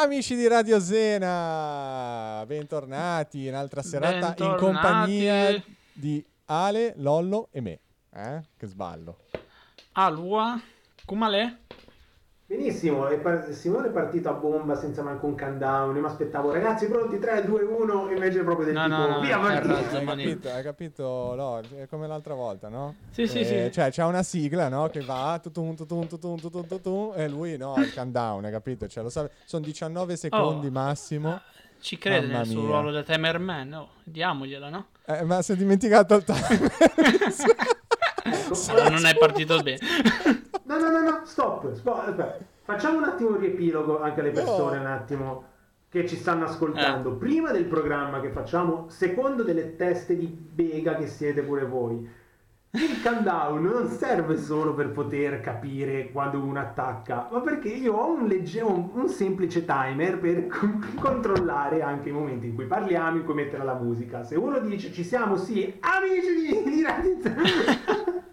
Amici di Radio Sena, bentornati in un'altra serata in Bentornati. compagnia di Ale, Lollo e me. Eh? Che sballo. Alua, come l'è? Benissimo, par- Simone è partito a bomba senza manco un countdown. Io mi aspettavo, ragazzi, pronti 3, 2, 1, invece proprio del No, tipo, no, no, via partita. Hai capito, hai capito Lollo? È come l'altra volta, no? Sì, sì, Eh, sì. Cioè, c'è una sigla, no? Che va tutun, tutun, tutun, tutun, tutun, e lui, no, il countdown, hai capito? Cioè, lo sa- sono 19 secondi Oh. massimo. Ci crede Mamma nel suo mia. ruolo da Timer Man, oh, diamogliela, no? Eh, ma si è dimenticato il timer. Allora non è partito bene. No, no, no, no, stop, stop. Facciamo un attimo un riepilogo anche alle persone, No. un attimo, che ci stanno ascoltando. Prima del programma che facciamo, secondo delle teste di bega che siete pure voi, il countdown non serve solo per poter capire quando uno attacca, ma perché io ho un, legge- un, un semplice timer per con- controllare anche i momenti in cui parliamo, in cui mettere la musica. Se uno dice ci siamo, sì, amici di, di.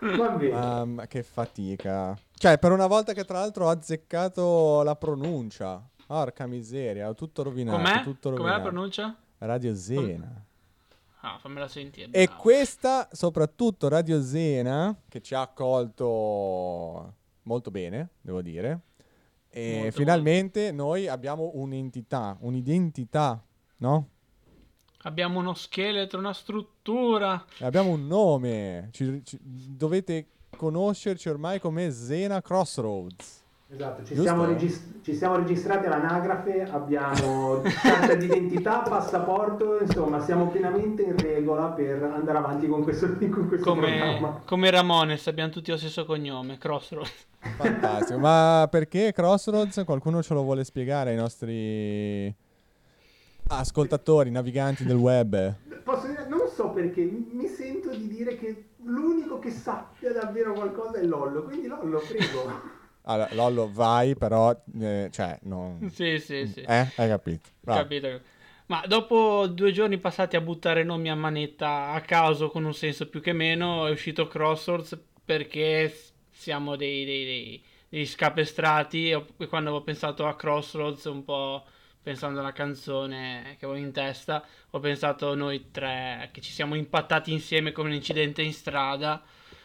Mamma, che fatica. Cioè, per una volta che tra l'altro ho azzeccato la pronuncia. Porca miseria, ho tutto rovinato. Com'è? Tutto Com'è la rovinato. pronuncia? Radio Zena. Ah, fammela sentire. E bravo. questa, soprattutto Radio Zena, che ci ha accolto molto bene, devo dire. E Molto, finalmente noi abbiamo un'entità, un'identità, no? Abbiamo uno scheletro, una struttura. E abbiamo un nome. Ci- ci- dovete conoscerci ormai come Zena Crossroads. Esatto, ci siamo, regis- ci siamo registrati all'anagrafe, abbiamo carta d'identità, passaporto, insomma siamo pienamente in regola per andare avanti con questo, con questo Come, programma. come Ramones, abbiamo tutti lo stesso cognome, Crossroads. Fantastico. Ma perché Crossroads? Qualcuno ce lo vuole spiegare ai nostri ascoltatori, naviganti del web? Posso dire, non so perché, mi sento di dire che l'unico che sappia davvero qualcosa è Lollo, quindi Lollo, prego. Allora, Lollo, vai, però, eh, cioè, non... Sì, sì, sì. Eh, hai capito. Capito. Ma dopo due giorni passati a buttare nomi a manetta a caso con un senso più che meno, è uscito Crossroads perché siamo dei, dei, dei, degli scapestrati e e quando ho pensato a Crossroads un po' pensando alla canzone che avevo in testa, ho pensato noi tre che ci siamo impattati insieme come un incidente in strada,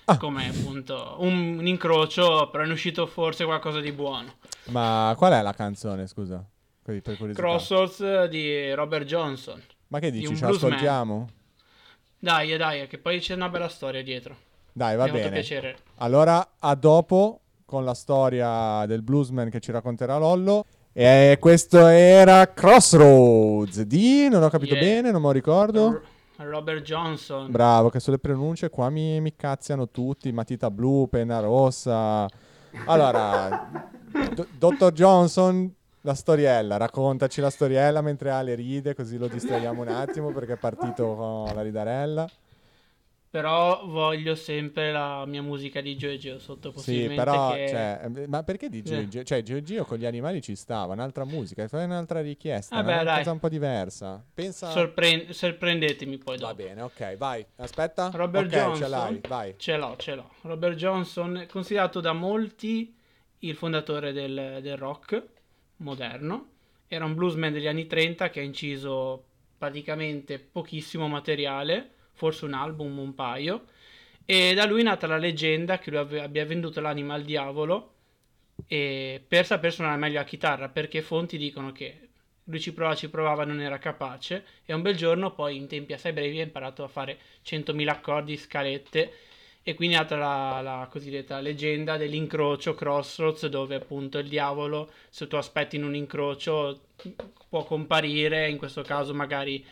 Ah. come appunto un, un incrocio, però è uscito forse qualcosa di buono. Ma qual è la canzone, scusa? Così. Crossroads di Robert Johnson. Ma che di dici, un ce l'ascoltiamo? Dai, dai, che poi c'è una bella storia dietro. Dai, va Mi bene. piacere. Allora, a dopo con la storia del bluesman che ci racconterà Lollo. E questo era Crossroads di... non ho capito Yeah. bene, non me lo ricordo. Robert Johnson. Bravo, che sulle pronunce qua mi, mi cazziano tutti, matita blu, penna rossa. Allora, do- dottor Johnson, la storiella, raccontaci la storiella mentre Ale ride, così lo distraiamo un attimo perché è partito con la ridarella. Però voglio sempre la mia musica di Jojo sotto Sì, però, che... cioè, ma perché di Eh. Gio Cioè, Gio con gli animali ci stava, un'altra musica, fai un'altra richiesta, Vabbè, una dai. cosa un po' diversa. Pensa... sorpre- sorprendetemi poi Va dopo. bene, ok, vai, aspetta. Robert ok, Johnson. ce l'hai, vai. Ce l'ho, ce l'ho. Robert Johnson è considerato da molti il fondatore del, del rock moderno. Era un bluesman degli anni 30 che ha inciso praticamente pochissimo materiale, forse un album, un paio. E da lui è nata la leggenda che lui abbia venduto l'anima al diavolo per saper suonare meglio la chitarra, perché fonti dicono che lui ci provava, ci provava, non era capace. E un bel giorno, poi in tempi assai brevi, ha imparato a fare 100.000 accordi, scalette. E quindi è nata la, la cosiddetta leggenda dell'incrocio Crossroads, dove appunto il diavolo, se tu aspetti in un incrocio, può comparire. In questo caso, magari,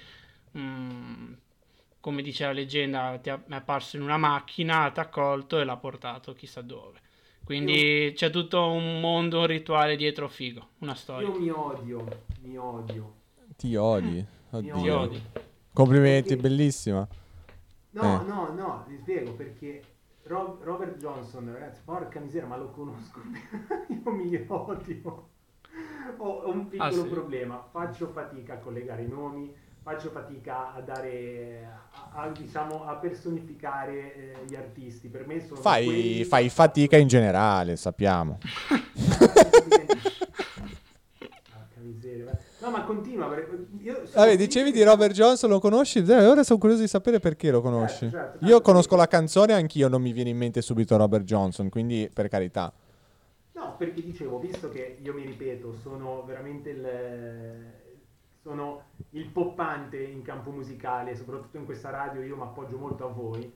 mm, come dice la leggenda, ti è apparso in una macchina, ti ha accolto e l'ha portato chissà dove. Quindi c'è tutto un mondo, un rituale dietro figo, una storia. Io mi odio, mi odio. Ti odi. Oddio. Ti odi. Complimenti, Perché- bellissima. No, Eh. no, no, vi spiego perché Ro- Robert Johnson, ragazzi, porca miseria, ma lo conosco. Io mi odio. Ho, ho un piccolo Ah, sì? problema, faccio fatica a collegare i nomi, faccio fatica a dare, a, a, diciamo, a personificare eh, gli artisti. Per me sono Fai, quelli- fai fatica in generale, sappiamo. No, ma continua. Vabbè, dicevi di Robert Johnson, lo conosci? Eh, ora sono curioso di sapere perché lo conosci. Certo, certo. Io conosco la canzone, anch'io non mi viene in mente subito Robert Johnson, quindi per carità. No, perché dicevo, visto che io mi ripeto, sono veramente il, sono il poppante in campo musicale, soprattutto in questa radio, io mi appoggio molto a voi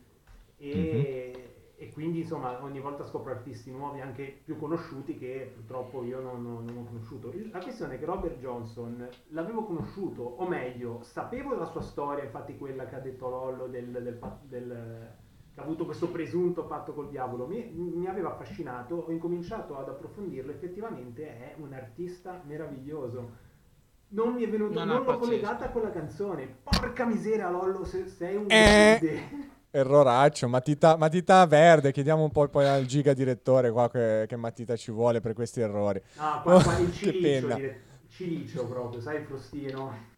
e, e quindi insomma ogni volta scopro artisti nuovi, anche più conosciuti, che purtroppo io non, non- non ho conosciuto. Il- La questione è che Robert Johnson l'avevo conosciuto, o meglio, sapevo la sua storia, infatti quella che ha detto Lollo del, del del- che ha avuto questo presunto patto col diavolo, mi, mi aveva affascinato, ho incominciato ad approfondirlo, effettivamente è un artista meraviglioso. Non mi è venuto, No, non, no, l'ho pazzesco. collegata con la canzone. Porca miseria, Lollo, se- sei un Eh. grande. Erroraccio, matita, matita verde, chiediamo un po' poi al giga direttore qua che, che matita ci vuole per questi errori. Ah, qua, qua il Che cilicio, penna. dire- cilicio proprio, sai il frustino?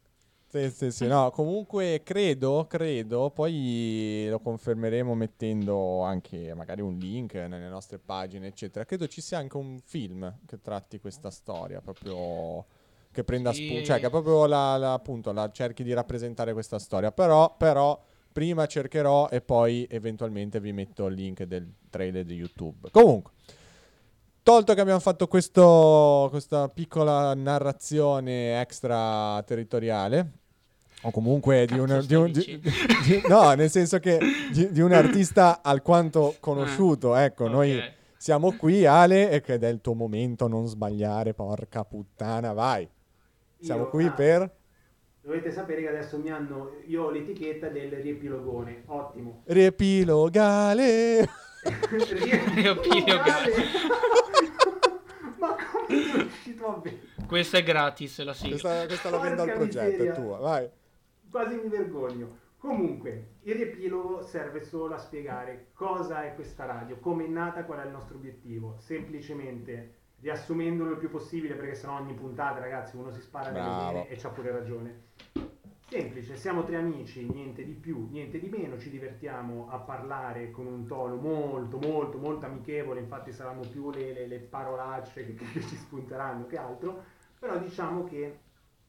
Sì, sì, sì, no, comunque credo, credo, poi lo confermeremo mettendo anche magari un link nelle nostre pagine, eccetera. Credo ci sia anche un film che tratti questa storia, proprio che prenda Sì. spunto, cioè che proprio la, la- appunto la cerchi di rappresentare questa storia. Però, però, prima cercherò e poi eventualmente vi metto il link del trailer di YouTube. Comunque. Tolto che abbiamo fatto questo, questa piccola narrazione extraterritoriale, o comunque di un, di un- di- di- no, nel senso che di, un artista alquanto conosciuto, ecco, noi Ok. siamo qui, Ale, e che è il tuo momento, non sbagliare, porca puttana, vai. Siamo qui ah, per Dovete sapere che adesso mi hanno. Io ho l'etichetta del riepilogone. Ottimo. riepilogale. Riepilogale. Ma come è uscito a me? Questa è gratis la sigla. Questa, questa la vendo al progetto, miseria. è tua, vai. Quasi mi vergogno. Comunque, il riepilogo serve solo a spiegare cosa è questa radio, come è nata, qual è il nostro obiettivo. Semplicemente riassumendolo il più possibile, perché sennò ogni puntata, ragazzi, uno si spara vene e c'ha pure ragione. Semplice, siamo tre amici, niente di più, niente di meno, ci divertiamo a parlare con un tono molto, molto, molto amichevole, infatti saranno più le, le- le parolacce che, che ci spunteranno che altro, però diciamo che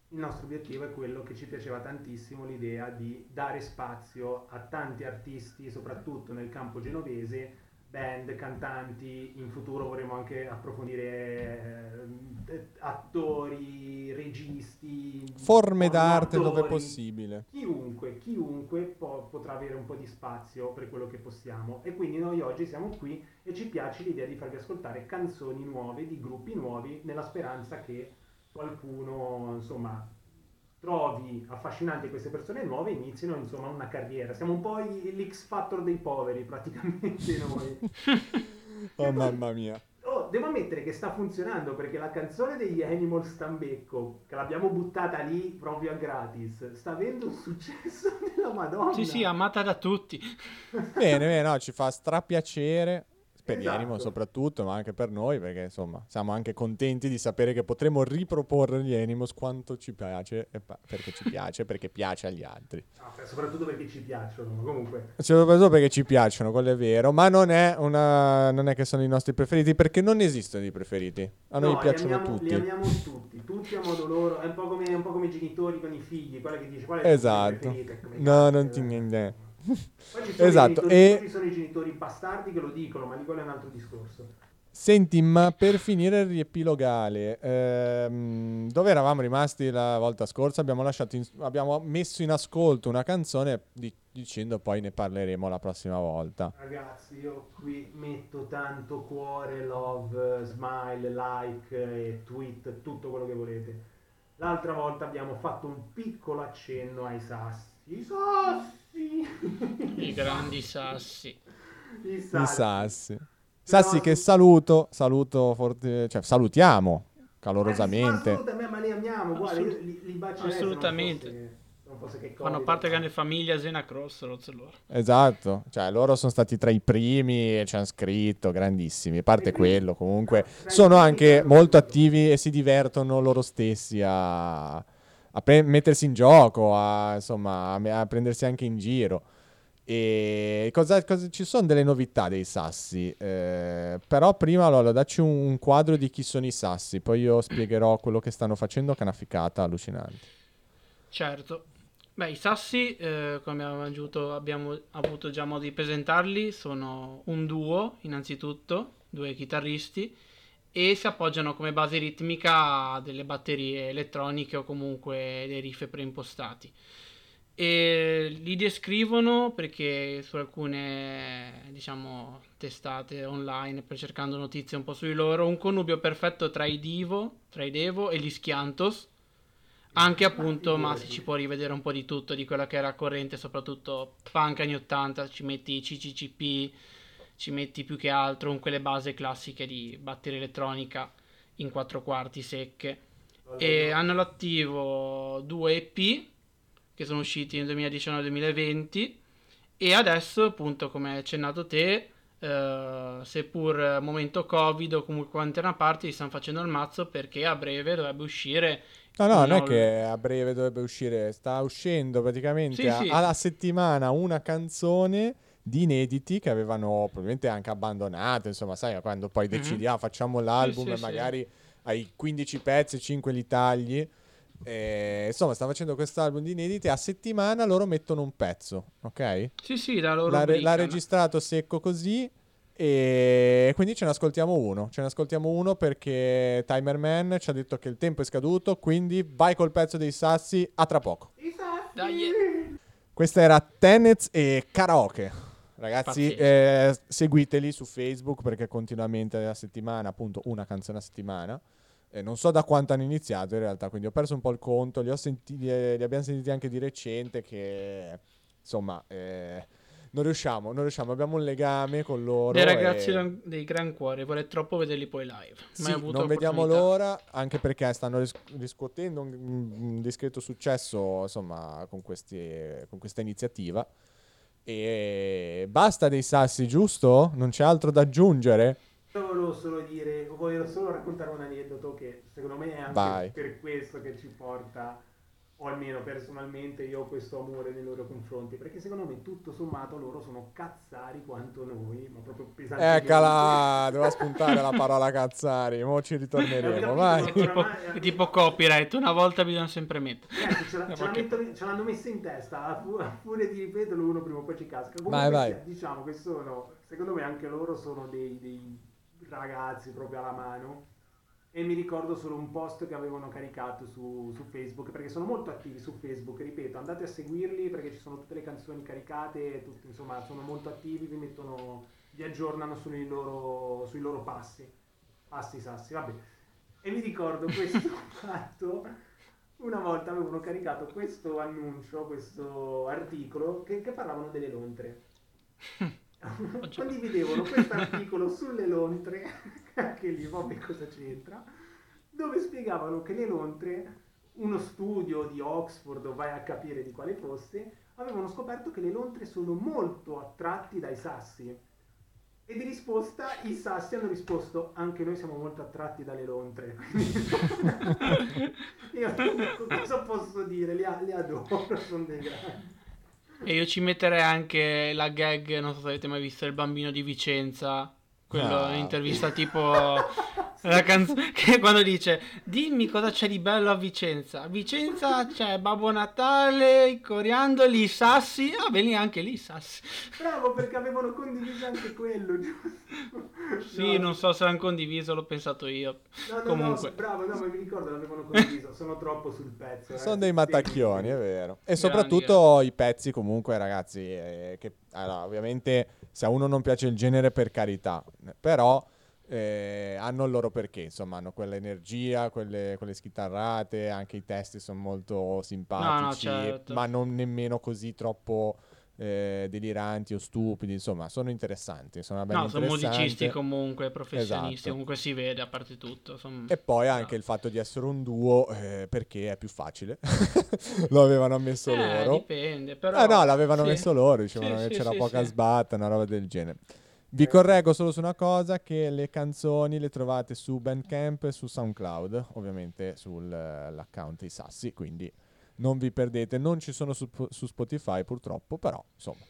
il nostro obiettivo è quello che ci piaceva tantissimo, l'idea di dare spazio a tanti artisti, soprattutto nel campo genovese, band, cantanti, in futuro vorremmo anche approfondire eh, attori, registi, Forme d'arte dove possibile. Chiunque, chiunque po- potrà avere un po' di spazio per quello che possiamo e quindi noi oggi siamo qui e ci piace l'idea di farvi ascoltare canzoni nuove di gruppi nuovi nella speranza che qualcuno insomma trovi affascinanti queste persone nuove e inizino insomma una carriera. Siamo un po' l'X Factor dei poveri praticamente noi. Oh mamma mia. Oh, devo ammettere che sta funzionando perché la canzone degli Animal Stambecco, che l'abbiamo buttata lì proprio a gratis, sta avendo un successo della Madonna. Sì, sì, amata da tutti. Bene, bene, no, ci fa strapiacere per gli Esatto. Soprattutto, ma anche per noi, perché insomma siamo anche contenti di sapere che potremo riproporre gli Animals quanto ci piace, e perché ci piace, perché piace agli altri. No, cioè, soprattutto perché ci piacciono, comunque. Soprattutto perché ci piacciono, quello è vero, ma non è, una, non è che sono i nostri preferiti, perché non esistono i preferiti. A noi no, piacciono amiamo, tutti. Li amiamo tutti, tutti a modo loro. È un po' come, un po' come i genitori con i figli, quella che dice qual è il tuo Esatto. preferito, No, non ti niente. Esatto, genitori, e- ci sono i genitori bastardi che lo dicono, ma di quello è un altro discorso. Senti, ma per finire il riepilogale, ehm, dove eravamo rimasti la volta scorsa? Abbiamo, lasciato in- abbiamo messo in ascolto una canzone di- dicendo poi ne parleremo la prossima volta. Ragazzi, io qui metto tanto cuore, love, smile, like, e tweet, tutto quello che volete. L'altra volta abbiamo fatto un piccolo accenno ai sassi. I sassi! I grandi sassi. I I sassi. Sassi. Sassi che saluto, saluto forte, cioè salutiamo calorosamente. Eh, assolutamente, ma li amiamo, guarda, Assolut- li, li assolutamente. fosse, fosse che Fanno parte grande famiglia Zena Cross, loro. Esatto, cioè loro sono stati tra i primi e ci hanno scritto, grandissimi, a parte quindi- quello comunque, sono anche molto attivi e si divertono loro stessi a, a pre- mettersi in gioco, a, insomma, a, prendersi anche in giro. E cosa, cosa- ci sono delle novità dei sassi, eh, però prima allora, dacci un, un quadro di chi sono i sassi, poi io spiegherò quello che stanno facendo, che è una ficata allucinante. Certo. Beh, i sassi, eh, come abbiamo, aggiunto- abbiamo avuto già modo di presentarli, sono un duo, innanzitutto, due chitarristi, e si appoggiano come base ritmica a delle batterie elettroniche o comunque dei riff preimpostati. E li descrivono perché su alcune, diciamo, testate online, per cercando notizie un po' su di loro, un connubio perfetto tra i Divo, tra i Devo e gli Schiantos, anche appunto, ma si ci può rivedere un po' di tutto, di quella che era corrente, soprattutto punk anni 80, ci metti CCCP, ci metti più che altro con quelle base classiche di batteria elettronica in quattro quarti secche. E hanno all'attivo due EP che sono usciti nel 2019-2020 e adesso appunto come hai accennato te eh, seppur momento covid o comunque quarantena a parte gli stanno facendo il mazzo perché a breve dovrebbe uscire No, no, non è che a breve dovrebbe uscire, sta uscendo praticamente Sì, a- sì. alla settimana una canzone di inediti che avevano probabilmente anche abbandonato, insomma, sai, quando poi Mhm. decidi, ah, facciamo l'album sì, e sì. magari hai 15 pezzi, 5 li tagli. Eh, insomma, sta facendo questo album di inediti, a settimana loro mettono un pezzo, ok? sì sì la loro L'ha, re- l'ha registrato secco così e quindi ce ne ascoltiamo uno. Ce ne ascoltiamo uno perché Timer Man ci ha detto che il tempo è scaduto, quindi vai col pezzo dei sassi a tra poco. I sassi! Dai, eh. Questa era Tenets e Karaoke. Ragazzi, eh, seguiteli su Facebook perché continuamente a settimana, appunto, una canzone a settimana. Eh, non so da quanto hanno iniziato in realtà, quindi ho perso un po' il conto. Li, eh, li abbiamo sentiti anche di recente che, insomma, eh, non riusciamo, non riusciamo. Abbiamo un legame con loro. dei ragazzi e- dei gran cuori vorrei troppo vederli poi live sì, non vediamo l'ora, anche perché stanno ris- riscuotendo un, un discreto successo, insomma, con, questi- con questa iniziativa. E basta dei sassi, giusto? Non c'è altro da aggiungere? Io volevo solo dire, volevo solo raccontare un aneddoto che secondo me è anche Vai. per questo che ci porta, o almeno personalmente io ho questo amore nei loro confronti, perché secondo me tutto sommato loro sono cazzari quanto noi, ma proprio pesanti. Eccola, doveva spuntare la parola cazzari, mo ci ritorneremo, vai. tipo, è tipo copyright una volta bisogna sempre mettere ce, la- Da ce la mettono- ce l'hanno messa in testa, a, fu- a furia di ripeterlo uno prima o poi ci casca. Comunque Vai, vai. diciamo che sono, secondo me anche loro sono dei, dei ragazzi proprio alla mano. E mi ricordo solo un post che avevano caricato su, su Facebook, perché sono molto attivi su Facebook, ripeto, andate a seguirli perché ci sono tutte le canzoni caricate, tutte, insomma, sono molto attivi, vi mettono, vi aggiornano sui loro, sui loro passi, passi sassi, vabbè. E mi ricordo questo fatto, una volta avevano caricato questo annuncio, questo articolo che, che parlavano delle lontre. Condividevano questo articolo sulle lontre, anche lì, vabbè cosa c'entra, dove spiegavano che le lontre, uno studio di Oxford, vai a capire di quale fosse, avevano scoperto che le lontre sono molto attratti dai sassi. E di risposta i sassi hanno risposto anche noi siamo molto attratti dalle lontre. Io cosa posso dire? A- li adoro, sono dei grandi. E io ci metterei anche la gag non so se avete mai visto il bambino di Vicenza quello Ah. intervista tipo la canzone che quando dice dimmi cosa c'è di bello a Vicenza a Vicenza c'è Babbo Natale i coriandoli i sassi ah lì anche lì i sassi Bravo perché avevano condiviso anche quello, giusto? sì No, non so se l'hanno condiviso l'ho pensato io No, no, comunque no, bravo, no, ma mi ricordo l'avevano condiviso, sono troppo sul pezzo. eh. Sono dei mattacchioni, è vero. E Grandi, soprattutto i pezzi comunque, ragazzi, eh, che allora, ovviamente se a uno non piace il genere per carità, però eh, hanno il loro perché, insomma, hanno quell'energia, quelle, quelle schitarrate, anche i testi sono molto simpatici, certo. ma non nemmeno così troppo eh, deliranti o stupidi, insomma, sono interessanti, sono no sono musicisti comunque professionisti Esatto. comunque si vede a parte tutto son- E poi anche No. il fatto di essere un duo, eh, perché è più facile. Lo avevano ammesso Eh, loro. dipende però Ah no, l'avevano sì. messo loro, dicevano Sì, che sì, c'era poca sbatta, una roba del genere. Vi correggo solo su una cosa, che le canzoni le trovate su Bandcamp e su SoundCloud, ovviamente sull'account dei Sassi, quindi non vi perdete. Non ci sono su, su Spotify purtroppo, però insomma,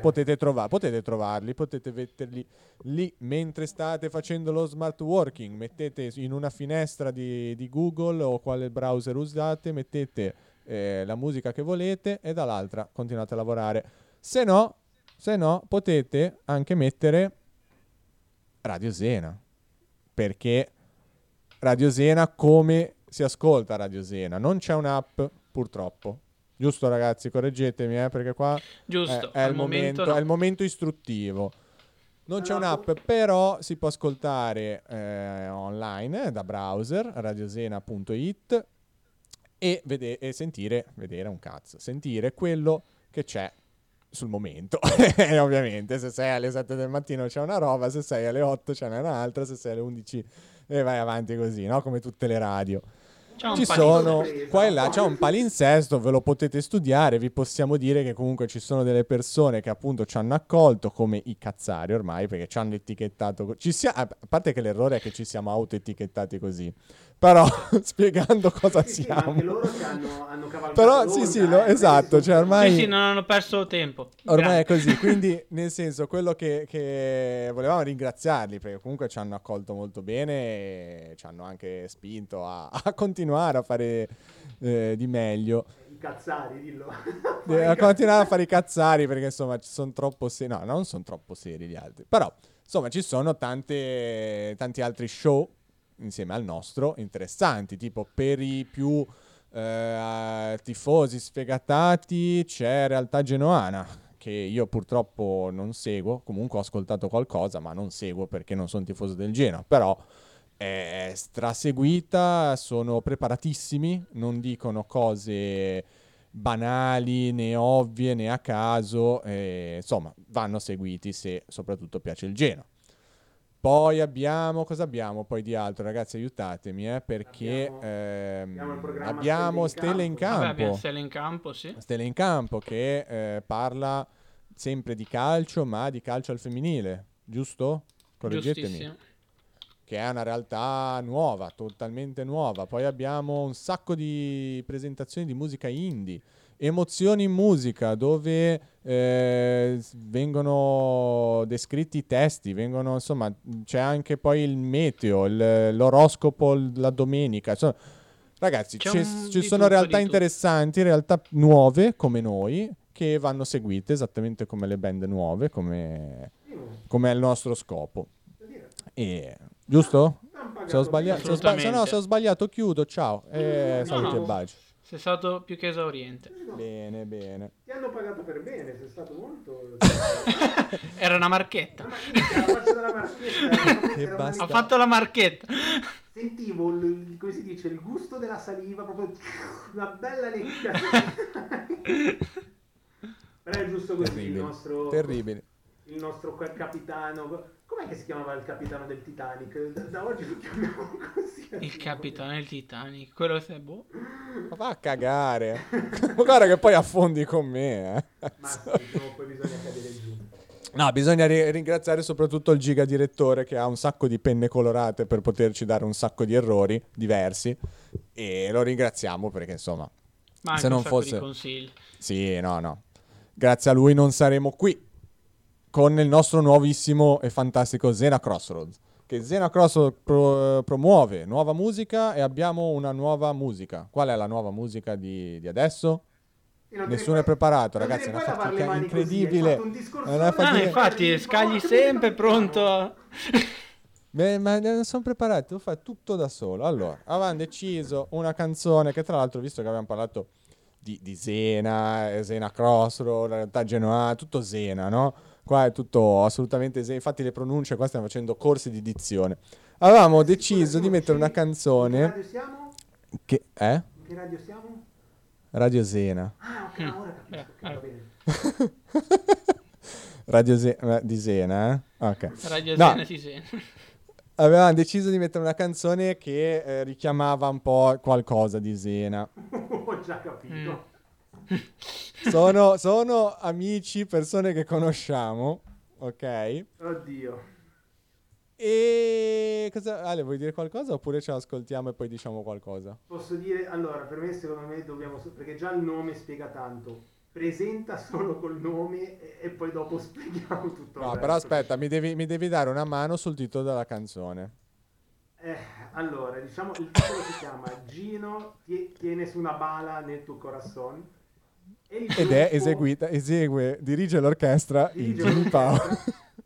potete, trova- potete trovarli, potete metterli lì mentre state facendo lo smart working. Mettete in una finestra di, di Google o quale browser usate, mettete eh, la musica che volete e dall'altra continuate a lavorare. Se no, se no, potete anche mettere Radio Sena. Perché Radio Sena come si ascolta Radio Sena? Non c'è un'app, purtroppo. Giusto ragazzi, correggetemi eh, perché qua Giusto, è, è il momento, momento no. è il momento istruttivo. Non c'è un'app, però si può ascoltare eh, online eh, da browser, radiosena.it e, vede- e sentire, vedere un cazzo, sentire quello che c'è sul momento. E ovviamente se sei alle 7 del mattino c'è una roba, se sei alle 8 c'è un'altra, se sei alle 11 e vai avanti così, no? Come tutte le radio. C'è un Ci sono qua e là, c'è un palinsesto, ve lo potete studiare, vi possiamo dire che comunque ci sono delle persone che appunto ci hanno accolto come i cazzari ormai perché ci hanno etichettato, ci sia- a parte che l'errore è che ci siamo auto-etichettati così, però spiegando cosa Sì, sì, siamo. anche loro hanno, hanno cavalcato Però sì l'onda, sì, lo- eh, esatto, cioè ormai... Sì, sì, non hanno perso tempo. Ormai è Grande. così, quindi nel senso quello che, che volevamo ringraziarli perché comunque ci hanno accolto molto bene e ci hanno anche spinto a, a continuare a fare eh, di meglio, I cazzari, dillo. Eh, a continuare a fare i cazzari perché insomma ci sono troppo seri, no non sono troppo seri gli altri, però insomma ci sono tante, tanti altri show insieme al nostro interessanti, tipo per i più eh, tifosi sfegatati c'è Realtà Genoana che io purtroppo non seguo, comunque ho ascoltato qualcosa ma non seguo perché non sono tifoso del Genoa, però è straseguita, sono preparatissimi, non dicono cose banali né ovvie né a caso, e, insomma vanno seguiti se soprattutto piace il Genoa. Poi abbiamo, cosa abbiamo poi di altro? Ragazzi aiutatemi eh, perché Abbiamo- ehm, abbiamo Stelle in Campo. Vabbè, abbiamo. Stelle in campo, sì. Stelle in campo che eh, parla sempre di calcio, ma di calcio al femminile, giusto? Correggetemi. Giustissimo. Che è una realtà nuova, totalmente nuova. Poi abbiamo un sacco di presentazioni di musica indie, emozioni in musica, dove eh, vengono descritti i testi, vengono, insomma, c'è anche poi il meteo, il- l'oroscopo la domenica. Insomma, ragazzi, C'è ci, un- ci di sono realtà interessanti, realtà nuove come noi, che vanno seguite esattamente come le band nuove, come, come è il nostro scopo. E, giusto? Se ho sbagliato, se ho sba- se no, se ho sbagliato chiudo, ciao. E No, saluti no. e baci. Sei stato più che esauriente. Bene, bene. Ti hanno pagato per bene, sei stato molto... Era una marchetta. Ma marchetta. Una- basta- Ha fatto la marchetta. Sentivo, il, come si dice, il gusto della saliva, proprio una bella lecca. Però è giusto così, il Terribile. nostro... Terribile. Il nostro ca- capitano. Com'è che si chiamava il capitano del Titanic? Da, da oggi lo chiamiamo così. Il capitano del Titanic. Quello che boh. Ma va a cagare. Guarda che poi affondi con me. eh. Ma sì, poi bisogna cadere giù. No, bisogna ri- ringraziare soprattutto il giga direttore che ha un sacco di penne colorate per poterci dare un sacco di errori diversi. E lo ringraziamo perché insomma, Ma Se non un sacco fosse- sì, no, no. Grazie a lui non saremo qui con il nostro nuovissimo e fantastico Zena Crossroads. Che Zena Crossroads pro- promuove nuova musica e abbiamo una nuova musica. Qual è la nuova musica di, di adesso? Nessuno è preparato, ragazzi. È una fatica così, incredibile. fatto un discorso È una Ah, fatica- infatti, scagli sempre pronto. Beh, ma non sono preparato, devo fare tutto da solo. Allora, avevamo deciso una canzone che tra l'altro, visto che abbiamo parlato di, di Zena, eh, Zena Crossroad, la realtà Genoa, tutto Zena, no? Qua è tutto assolutamente Zena, infatti le pronunce qua stiamo facendo corsi di dizione. Avevamo deciso di mettere una In che canzone radio siamo? che... Eh? In che radio siamo? Radio Zena. Ah, ok, ora capisco. ok, Eh, va bene. Radio Ze- eh, di Zena, eh? Ok. Radio No. Zena si sente. Avevamo deciso di mettere una canzone che eh, richiamava un po' qualcosa di Zena. Ho già capito. Mm. Sono, sono amici, persone che conosciamo, ok? Oddio. E cosa... Ale, vuoi dire qualcosa oppure ce l'ascoltiamo e poi diciamo qualcosa? Posso dire, allora, per me secondo me dobbiamo, perché già il nome spiega tanto. presenta solo col nome e, e poi dopo spieghiamo tutto. No, però aspetta, mi devi, mi devi dare una mano sul titolo della canzone. Eh, allora, diciamo il titolo si chiama Gino tie- tiene su una bala nel tuo corazon. Ed è eseguita, esegue, dirige l'orchestra i Gini Paoli.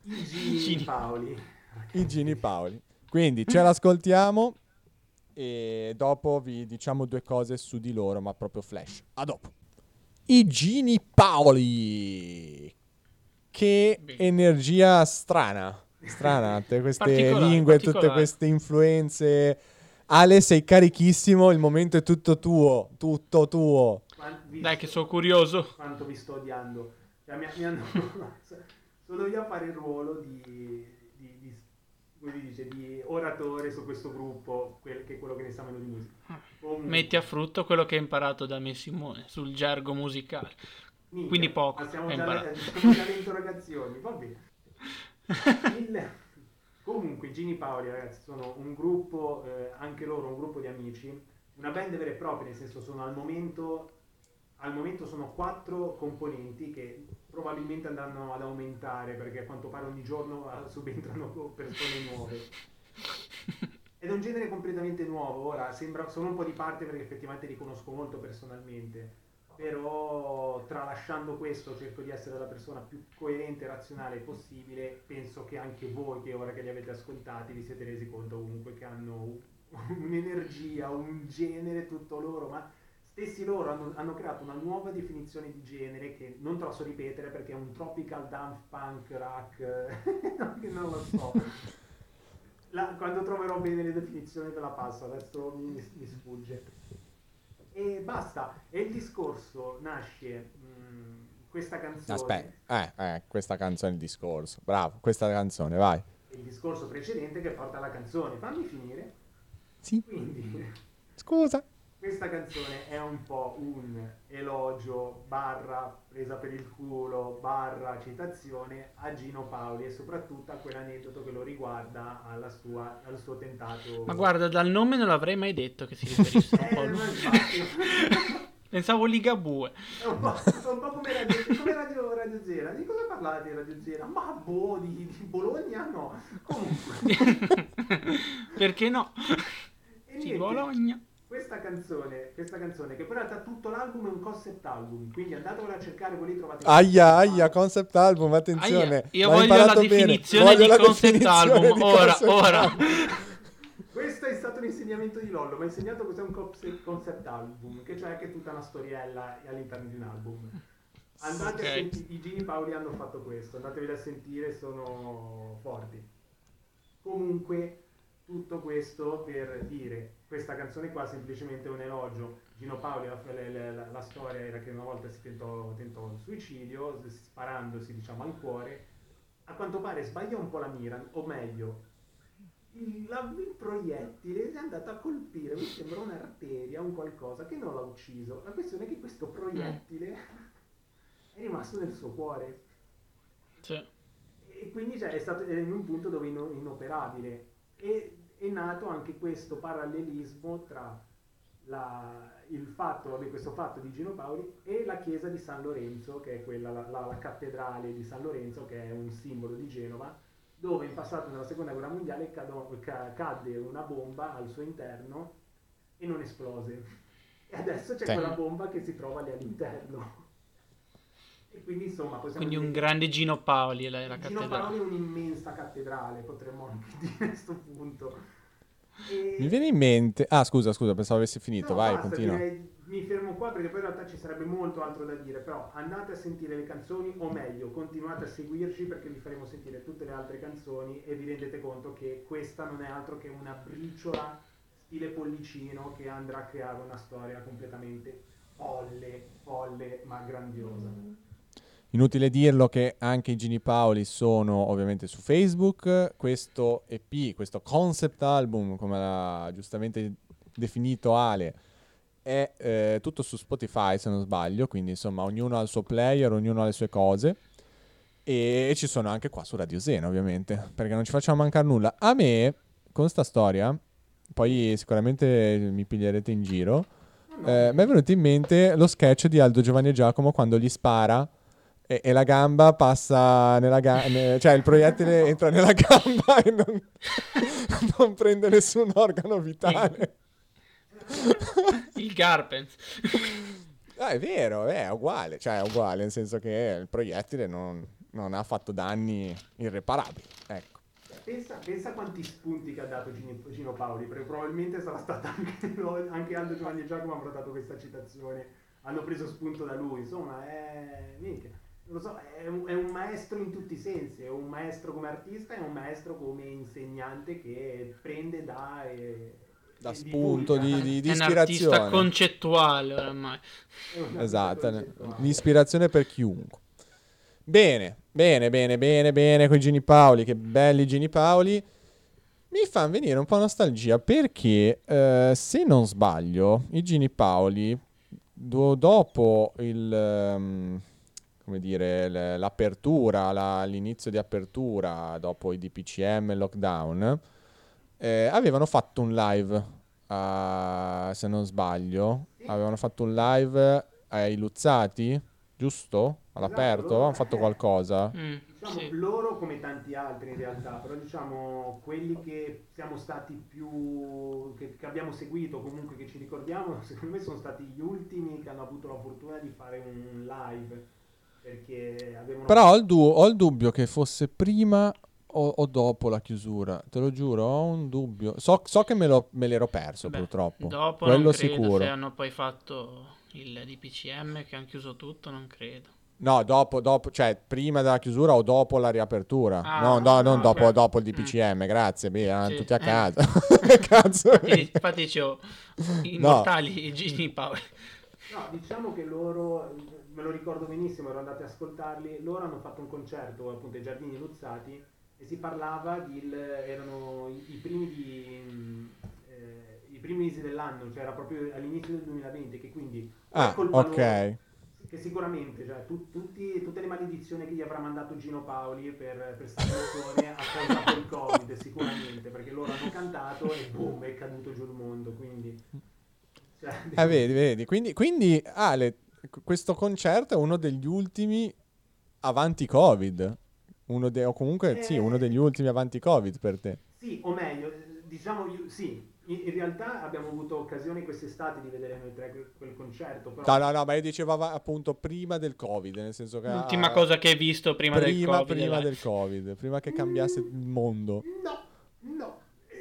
I Gini. Paoli. I Gini Paoli. Quindi ce l'ascoltiamo e dopo vi diciamo due cose su di loro, ma proprio flash. A dopo. I Gini Paoli. Che energia strana. Strana, tutte queste lingue, tutte queste influenze. Ale, sei carichissimo, il momento è tutto tuo, tutto tuo. Quan- vi Dai, sto- che sono curioso. Quanto vi sto odiando. Cioè, mi, mi hanno... Sono io a fare il ruolo di, di, di- dice, di oratore su questo gruppo, quel- che è quello che ne sa meno di musica. Comunque, Metti a frutto quello che hai imparato da me Simone sul gergo musicale. minchia, quindi poco, ma Siamo già, imparato. siamo già alle interrogazioni, va bene. Il- Comunque, Gini Paoli, ragazzi, sono un gruppo, eh, anche loro un gruppo di amici, una band vera e propria, nel senso sono al momento, al momento sono quattro componenti che probabilmente andranno ad aumentare perché a quanto pare ogni giorno eh, subentrano persone nuove. Ed è un genere completamente nuovo, ora sembra, sono un po' di parte perché effettivamente li conosco molto personalmente, però tralasciando questo cerco di essere la persona più coerente e razionale possibile, penso che anche voi che ora che li avete ascoltati vi siete resi conto comunque che hanno un'energia, un genere tutto loro, ma stessi loro hanno, hanno creato una nuova definizione di genere che non te la so ripetere perché è un tropical dance punk rock, non lo so. La- quando troverò bene le definizioni ve la passo, adesso mi, mi sfugge. E basta, e il discorso nasce, mh, questa canzone, Aspetta, eh, eh, questa canzone è il discorso. Bravo, questa canzone, vai. il discorso precedente che porta alla canzone, fammi finire. Sì, Quindi, scusa. Questa canzone è un po' un elogio, barra presa per il culo, barra citazione a Gino Paoli e soprattutto a quell'aneddoto che lo riguarda alla sua, al suo tentato... Ma guarda, dal nome non l'avrei mai detto che si riferisse un po' a Eh. Pensavo Ligabue. Un po', è un po' come Radio, come radio, radio Zera. Di cosa parlate di Radio Zera? Ma boh, di, di Bologna no. Comunque. Perché no? Di Bologna. Questa canzone, questa canzone, che poi in realtà tutto l'album è un concept album, quindi andatevela a cercare, voi lì trovate... Aia, aia, concept album, attenzione. Aia, io voglio imparato la bene. definizione Voglio di la concept definizione album, di ora, concept ora. album. Questo è stato l'insegnamento di Lollo, mi ha insegnato cos'è un concept concept album, che cioè che è tutta una storiella all'interno di un album. Andate a Ok. sentire, i Gini Paoli hanno fatto questo, andatevi a sentire, sono forti. Comunque, tutto questo per dire, questa canzone qua è semplicemente un elogio. Gino Paoli, la, la- la- la storia era che una volta si tentò, tentò il suicidio, sparandosi diciamo al cuore. A quanto pare sbaglia un po' la mira, o meglio, il, la- il proiettile è andato a colpire, mi sembra un'arteria, un qualcosa che non l'ha ucciso. La questione è che questo proiettile è rimasto nel suo cuore Sì. e quindi cioè, è stato in un punto dove è ino- inoperabile e è nato anche questo parallelismo tra la- il fatto, vabbè, questo fatto di Gino Paoli e la chiesa di San Lorenzo, che è quella, la, la- la cattedrale di San Lorenzo, che è un simbolo di Genova, dove in passato nella seconda guerra mondiale cadde una bomba al suo interno e non esplose. E adesso c'è Sì. quella bomba che si trova lì all'interno. E quindi insomma possiamo Quindi un dire grande Gino Paoli, la, la Gino Paoli è un'immensa cattedrale, potremmo anche dire a questo punto. E- Mi viene in mente... Ah, scusa, scusa, pensavo avessi finito. No, vai, basta, continua. direi- mi fermo qua perché poi in realtà ci sarebbe molto altro da dire, però andate a sentire le canzoni o meglio, continuate a seguirci perché vi faremo sentire tutte le altre canzoni e vi rendete conto che questa non è altro che una briciola stile pollicino che andrà a creare una storia completamente folle, folle ma grandiosa. Inutile dirlo che anche i Gini Paoli sono ovviamente su Facebook. Questo EP, questo concept album, come l'ha giustamente definito Ale, è eh, tutto su Spotify se non sbaglio. Quindi insomma ognuno ha il suo player, ognuno ha le sue cose. E ci sono anche qua su Radio Zena ovviamente, perché non ci facciamo mancare nulla. A me, con sta storia, poi sicuramente mi piglierete in giro. eh, mi è venuto in mente lo sketch di Aldo Giovanni e Giacomo quando gli spara e, e la gamba passa nella gamba, cioè il proiettile entra nella gamba e non, non prende nessun organo vitale. Il Garpens. Ah, è vero, è uguale, cioè è uguale, nel senso che il proiettile non, non ha fatto danni irreparabili. Ecco. Pensa, pensa quanti spunti che ha dato Gino, Gino Paoli, perché probabilmente sarà stata anche, anche Aldo Giovanni e Giacomo hanno dato questa citazione, hanno preso spunto da lui, insomma, è, minchia, lo so, è un, è un maestro in tutti i sensi, è un maestro come artista, è un maestro come insegnante che prende da... E, da spunto di, di, di è ispirazione. un artista concettuale oramai. Esatto, l'ispirazione per chiunque. Bene, bene, bene, bene, bene con i Gini Paoli, che belli Gini Paoli. Mi fa venire un po' nostalgia perché, eh, se non sbaglio, i Gini Paoli, do- dopo il, um, come dire, l'apertura, la, l'inizio di apertura, dopo i DPCM e il lockdown, eh, avevano fatto un live, uh, se non sbaglio, avevano fatto un live ai Luzzati, giusto? All'aperto, esatto, hanno fatto qualcosa. Mm, diciamo sì. loro come tanti altri in realtà, però diciamo quelli che siamo stati più, che, che, abbiamo seguito, comunque che ci ricordiamo, secondo me sono stati gli ultimi che hanno avuto la fortuna di fare un live. Però ho il, du- ho il dubbio che fosse prima o, o, dopo la chiusura? Te lo giuro, ho un dubbio. So, so che me, lo, me, l'ero perso Beh, purtroppo. Dopo Quello non credo, sicuro. Se hanno poi fatto il DPCM che hanno chiuso tutto, non credo. No, dopo, dopo, cioè prima della chiusura o dopo la riapertura. Ah, no, no, non okay. dopo, dopo, il DPCM, mm. grazie, via, sì. tutti a eh. casa. Cazzo. Infatti dicevo, immortali no. Gini Paoli. No, diciamo che loro, me lo ricordo benissimo, ero andati a ascoltarli, loro hanno fatto un concerto appunto ai Giardini Luzzati e si parlava di, erano i, i primi di... Eh, i primi mesi dell'anno, cioè era proprio all'inizio del 2020, che quindi ah, ok. Loro, che sicuramente cioè, tu, tutti, tutte le maledizioni che gli avrà mandato Gino Paoli per, per stagione ha causato il Covid, sicuramente, perché loro hanno cantato e boom, è caduto giù il mondo, quindi... Cioè, eh, vedi, vedi, quindi, quindi Ale, questo concerto è uno degli ultimi avanti Covid, uno de- o comunque eh, sì, uno degli ultimi avanti Covid per te. Sì, o meglio, diciamo sì, in, realtà abbiamo avuto occasione quest'estate di vedere noi tre quel, quel concerto. Però... No, no, no, ma io dicevo appunto prima del Covid, nel senso che... L'ultima ah, cosa che hai visto prima, prima del Covid. Prima del Covid, prima che cambiasse il mondo. No, no.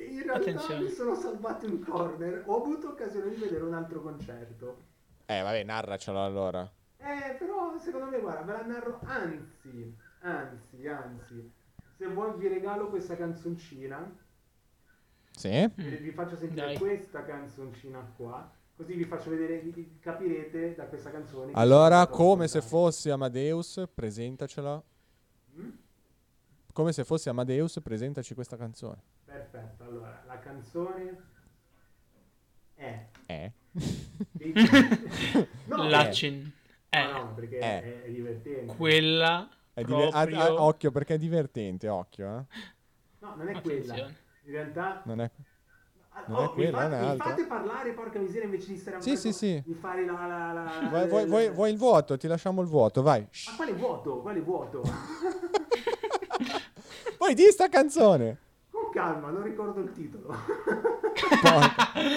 In realtà Attenzione. mi sono salvato un corner. Ho avuto occasione di vedere un altro concerto. Eh, vabbè, narracelo allora. Eh, però secondo me, guarda, me la narro. Anzi, anzi, anzi. Se vuoi vi regalo questa canzoncina sì. Vi faccio sentire Dai. questa canzoncina qua. Così vi faccio vedere, capirete da questa canzone. Allora, come se fossi Amadeus, presentacela. Mm? Come se fossi Amadeus, presentaci questa canzone. Perfetto, allora, la canzone è... È? no, Lacin. È. No, no, perché è, è, è divertente. Quella... È diver- proprio... a- a- occhio, perché è divertente, occhio, eh. No, non è Attenzione. quella. In realtà... Non è... Non oh, è quella, mi, fate, mi fate parlare, porca miseria, invece di stare a sì, sì, sì. di fare la... la, la vuoi, vuoi, vuoi, vuoi, il vuoto? Ti lasciamo il vuoto, vai. Ma quale vuoto? Quale vuoto? Poi di sta canzone. Calma, non ricordo il titolo.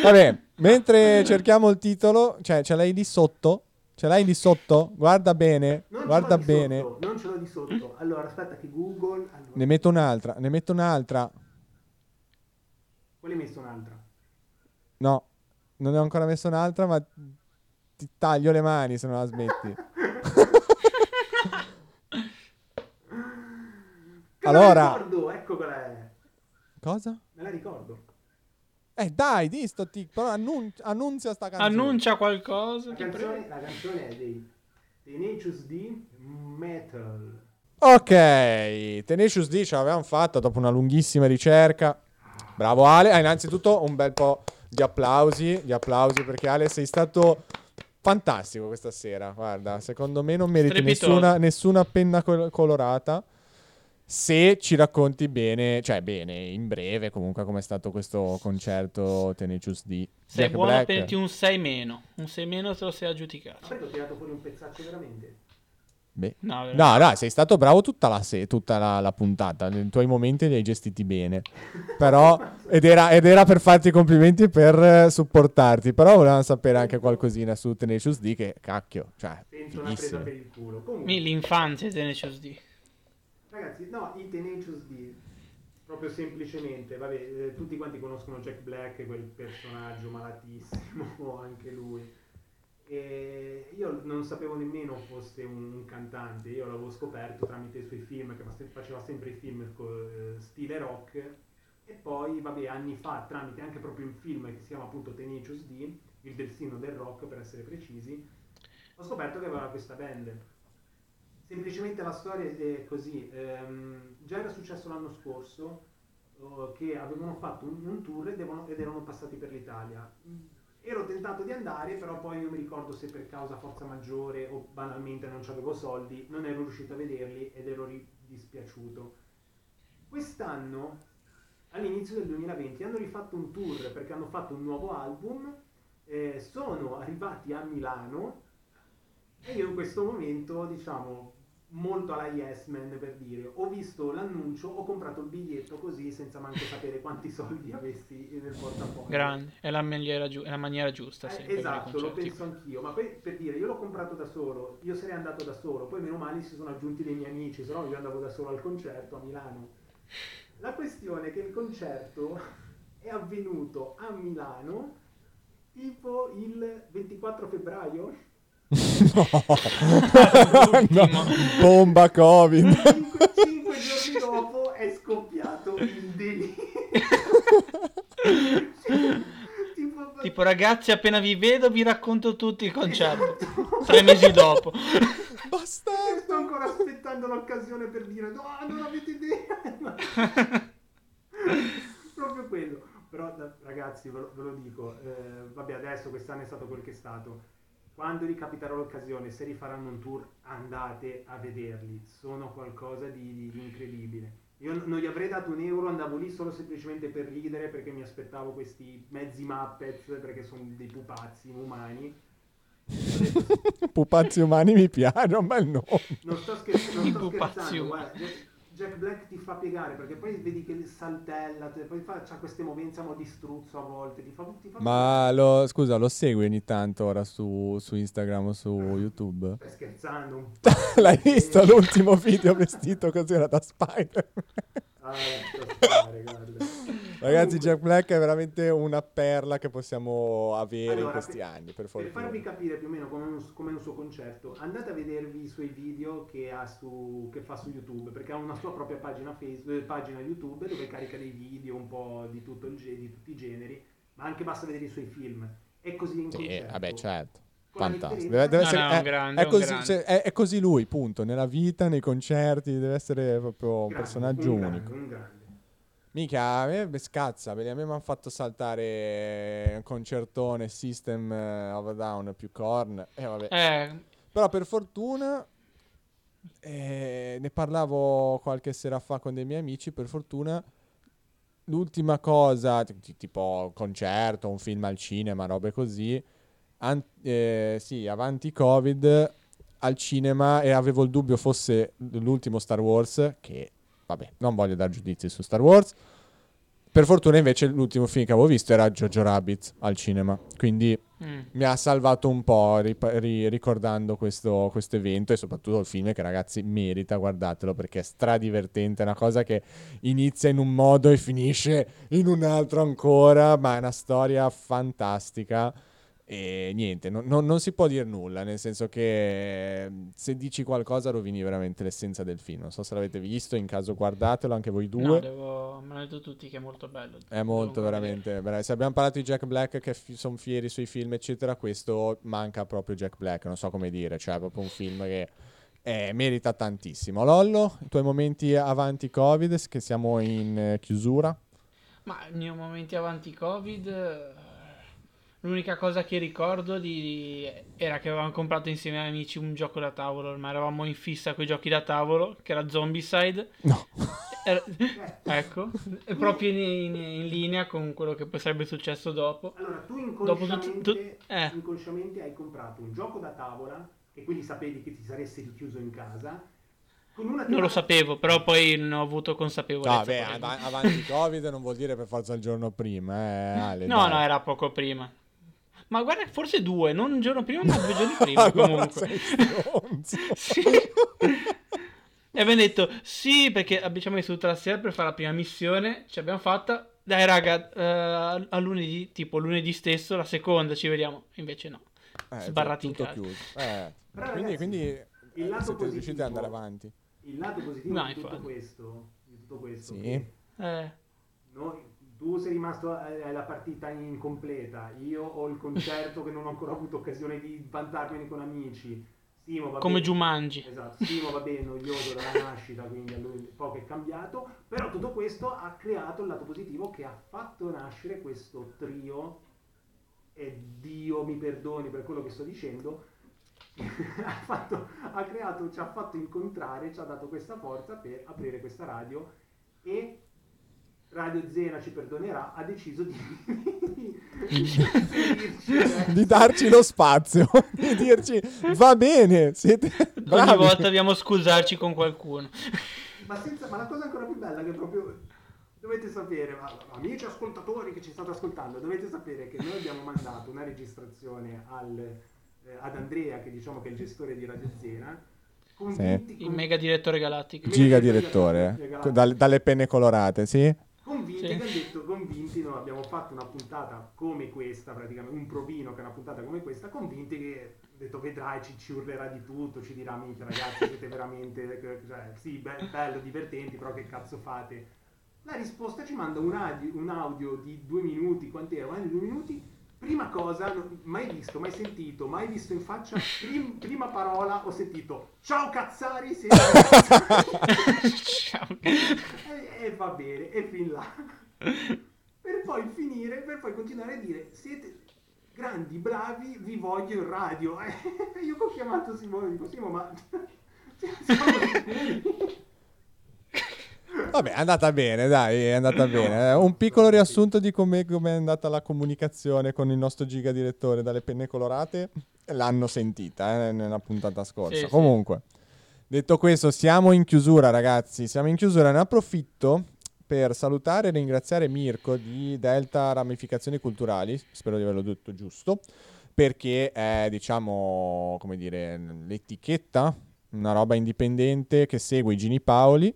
Vabbè, mentre cerchiamo il titolo, cioè ce l'hai lì sotto? Ce l'hai lì sotto? Guarda bene, non guarda bene. Sotto, non ce l'ho di sotto. Allora, aspetta che Google... Allora. Ne metto un'altra, ne metto un'altra. Quale hai messo un'altra? No, non ne ho ancora messo un'altra, ma ti taglio le mani se non la smetti. allora, ricordo, ecco qual è. Cosa? Me la ricordo. Eh dai, di sto tic, però annun- annunzia sta canzone. Annuncia qualcosa. La, canzone, la canzone, è dei Tenacious D Metal. Ok, Tenacious D ce l'avevamo fatta dopo una lunghissima ricerca. Bravo Ale, ah, innanzitutto un bel po' di applausi, di applausi perché Ale sei stato fantastico questa sera, guarda, secondo me non meriti nessuna, nessuna, penna col- colorata. Se ci racconti bene, cioè bene, in breve comunque come è stato questo concerto Tenacious D. Sei Jack buono Black. un 6 meno. Un 6 meno te lo sei Ma aggiudicato. ti ho tirato fuori un pezzaccio veramente. Beh. No, veramente. No, no, sei stato bravo tutta la, se- tutta la, la puntata. I tuoi momenti li hai gestiti bene. Però, ed era, ed era per farti i complimenti e per supportarti. Però volevamo sapere anche qualcosina su Tenacious D. Che cacchio, cioè, Senza una presa per il culo. Comunque, L'infanzia di Tenacious D. Ragazzi, no, i Tenacious D, proprio semplicemente, vabbè, eh, tutti quanti conoscono Jack Black, quel personaggio malatissimo, anche lui. E io non sapevo nemmeno fosse un, cantante, io l'avevo scoperto tramite i suoi film, che fa- faceva sempre i film co- eh, stile rock. E poi, vabbè, anni fa, tramite anche proprio un film che si chiama appunto Tenacious D, il delfino del rock per essere precisi, ho scoperto che aveva questa band. Semplicemente la storia è così. ehm, già era successo l'anno scorso oh, che avevano fatto un, un tour e devono- ed erano passati per l'Italia. Mm, Ero tentato di andare, però poi non mi ricordo se per causa forza maggiore o banalmente non avevo soldi, non ero riuscito a vederli ed ero ri- dispiaciuto. Quest'anno, all'inizio del 2020, hanno rifatto un tour perché hanno fatto un nuovo album, eh, sono arrivati a Milano e io in questo momento, diciamo, molto alla Yes Man per dire, ho visto l'annuncio, ho comprato il biglietto così senza manco sapere quanti soldi avessi nel portafoglio. Grande. È la maniera, giu- è la maniera giusta. Eh, sempre esatto, lo penso anch'io, ma poi per dire, io l'ho comprato da solo, io sarei andato da solo, poi meno male si sono aggiunti dei miei amici, se no io andavo da solo al concerto a Milano. La questione è che il concerto è avvenuto a Milano tipo il 24 febbraio. No. No. Bomba Covid. Cinque, cinque giorni dopo è scoppiato il delirio. tipo, Tipo, ragazzi, appena vi vedo, vi racconto tutto il concerto. Tre mesi dopo. Sto Bastardo. ancora aspettando l'occasione per dire no, non avete idea. Proprio quello. Però ragazzi, ve lo, ve lo dico, eh, vabbè adesso quest'anno è stato quel che è stato. Quando ricapiterà l'occasione, se rifaranno un tour, andate a vederli. Sono qualcosa di, di- di incredibile. Io non gli avrei dato un euro, andavo lì solo semplicemente per ridere perché mi aspettavo questi mezzi Muppets perché sono dei pupazzi umani. Pupazzi umani mi piace, è un bel nome. Non sto, scher- non sto pupazzi scherzando, guarda, Jack- Black ti fa piegare perché poi vedi che saltella, te- poi fa, c'ha queste movenze a mo' di struzzo a volte, ti fa, ti fa Ma lo, scusa, lo segui ogni tanto ora su, su Instagram o su YouTube? Stai scherzando? L'hai visto l'ultimo video vestito così era da Spider? Ah, lascia stare, guarda. Ragazzi, Comunque, Jack Black è veramente una perla che possiamo avere in allora, questi per- anni, per Per farvi capire più o meno come un, come un suo concerto, andate a vedervi i suoi video che, ha su, che fa su YouTube, perché ha una sua propria pagina, Facebook, pagina YouTube dove carica dei video un po' di, tutto il di tutti i generi, ma anche basta vedere i suoi film. È così in Sì, concerto. vabbè, certo. Fantastico. differenza- Deve, deve No, essere, no, è grande, così, grande. cioè, è, è così lui, punto. Nella vita, nei concerti, deve essere proprio un Grande, personaggio un grande, unico. un grande. Mica, a me scazza, perché a me mi hanno fatto saltare un concertone System eh, of a Down più Korn. E vabbè. Eh, Però per fortuna, eh, ne parlavo qualche sera fa con dei miei amici, per fortuna l'ultima cosa, ti- tipo concerto, un film al cinema, robe così, an- eh, sì, avanti Covid, al cinema e avevo il dubbio fosse l'ultimo Star Wars, che vabbè, non voglio dar giudizi su Star Wars. Per fortuna invece l'ultimo film che avevo visto era Jojo Rabbit al cinema, quindi mm. mi ha salvato un po' ripa- ri- ricordando questo, questo evento e soprattutto il film che ragazzi merita, guardatelo perché è stradivertente, è una cosa che inizia in un modo e finisce in un altro ancora, ma è una storia fantastica e niente, non, non- non si può dire nulla, nel senso che eh, se dici qualcosa rovini veramente l'essenza del film, non so se l'avete visto, in caso guardatelo anche voi due. No, devo... me l'hanno detto tutti che è molto bello. È molto veramente. vera- Se abbiamo parlato di Jack Black che sono fieri sui film, eccetera, questo manca proprio Jack Black. Non so come dire, cioè è proprio un film che eh, merita tantissimo. Lollo, i tuoi momenti avanti Covid, che siamo in eh, chiusura. Ma i miei momenti avanti Covid... L'unica cosa che ricordo di... era che avevamo comprato insieme ai amici un gioco da tavolo, ma eravamo in fissa con i giochi da tavolo, che era Zombicide. No. Era- ecco, è proprio in, in- in linea con quello che poi sarebbe successo dopo. Allora, tu Dopo inconsciamente, tutto- tu- eh. inconsciamente hai comprato un gioco da tavola e quindi sapevi che ti saresti richiuso in casa. Non lo sapevo, però poi ne ho avuto consapevolezza. No, beh, poi. av- avanti Covid non vuol dire per forza il giorno prima, eh, Ale, No, dai. no, era poco prima. Ma guarda, forse due, non un giorno prima, ma due giorni prima Allora comunque. Sì. E abbiamo detto sì, perché abbiamo messo tutta la sera per fare la prima missione. Ce l'abbiamo fatta. Dai, raga, eh, a lunedì, tipo lunedì stesso, la seconda ci vediamo. Invece no. Eh, Sbarrati in tutto casa. chiuso. Eh, Però, quindi, ragazzi, quindi il lato siete riusciti positivo- ad andare avanti. Il lato positivo No, di, tutto questo, di tutto questo, Sì. Eh, noi- tu sei rimasto eh, alla partita incompleta, io ho il concerto che non ho ancora avuto occasione di vantarmene con amici. Simo, va come bene. Jumanji. Esatto, Simo va bene, noioso dalla nascita, quindi a lui poco è cambiato, però tutto questo ha creato il lato positivo che ha fatto nascere questo trio, e Dio mi perdoni per quello che sto dicendo, ha, fatto- ha creato, ci ha fatto incontrare, ci ha dato questa forza per aprire questa radio e Radio Zena ci perdonerà, ha deciso di, di darci lo spazio, di dirci va bene, siete Ogni volta dobbiamo scusarci con qualcuno. Ma, senza- ma la cosa ancora più bella che proprio dovete sapere, ma- amici ascoltatori che ci state ascoltando, dovete sapere che noi abbiamo mandato una registrazione al, eh, ad Andrea, che diciamo che è il gestore di Radio Zena, convinti, Il mega direttore galattico. Giga direttore, eh, dal- dalle penne colorate, sì? Convinti Sì. che hanno detto convinti noi abbiamo fatto una puntata come questa praticamente un provino che è una puntata come questa convinti che detto vedrai ci, ci urlerà di tutto ci dirà minchia ragazzi siete veramente cioè, sì be- bello divertenti però che cazzo fate la risposta ci manda un audio, un audio di due minuti quant'era? Un audio di due minuti prima cosa mai visto mai sentito mai visto in faccia prim- prima parola ho sentito ciao cazzari siete Ciao. e, va bene, e fin là. per poi finire, per poi continuare a dire, siete grandi, bravi, vi voglio in radio. Io ho chiamato Simone e dico, Simo, ma... siamo sicuri?" Vabbè, è andata bene, dai, è andata bene. Eh, Un piccolo riassunto di come come è andata la comunicazione con il nostro giga direttore dalle penne colorate. L'hanno sentita eh, nella puntata scorsa. Sì, sì. Detto questo, siamo in chiusura, ragazzi. Siamo in chiusura. Ne approfitto per salutare e ringraziare Mirko di Delta Ramificazioni Culturali. Spero di averlo detto giusto. Perché è, diciamo, come dire, l'etichetta, una roba indipendente che segue i Gini Paoli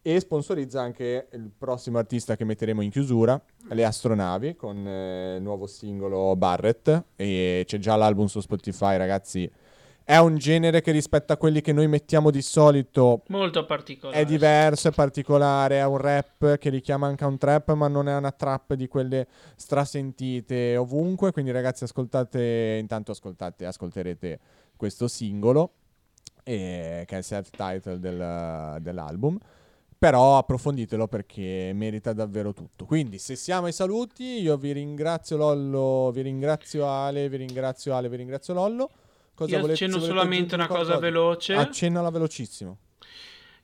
e sponsorizza anche il prossimo artista che metteremo in chiusura, le astronavi, con eh, il nuovo singolo Barrett e c'è già l'album su Spotify, ragazzi. È un genere che rispetto a quelli che noi mettiamo di solito Molto particolare. è diverso, è particolare, è un rap che richiama anche un trap, ma non è una trap di quelle strasentite ovunque, quindi ragazzi ascoltate, intanto ascoltate, ascolterete questo singolo, eh, che è il self-title del- dell'album, però approfonditelo perché merita davvero tutto. Quindi se siamo ai saluti, io vi ringrazio Lollo, vi ringrazio Ale, vi ringrazio Ale, vi ringrazio Lollo. Cosa Io volete- accenno solamente una cosa veloce. Accennala velocissimo.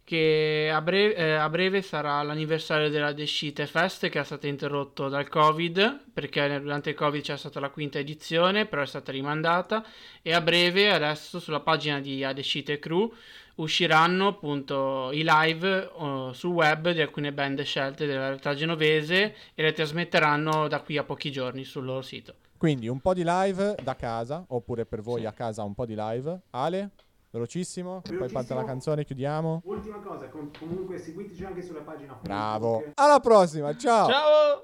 che a breve, eh, a breve sarà l'anniversario della Descite Fest che è stato interrotto dal Covid perché durante il Covid c'è stata la quinta edizione però è stata rimandata e a breve adesso sulla pagina di Adescite Crew usciranno appunto i live oh, sul web di alcune band scelte della realtà genovese e le trasmetteranno da qui a pochi giorni sul loro sito. Quindi un po' di live da casa, oppure per voi Sì. a casa un po' di live. Ale, velocissimo, e poi parte la Velocissimo. canzone, chiudiamo. Ultima cosa, com- comunque seguiteci anche sulla pagina Bravo. Facebook. Alla prossima, ciao. Ciao!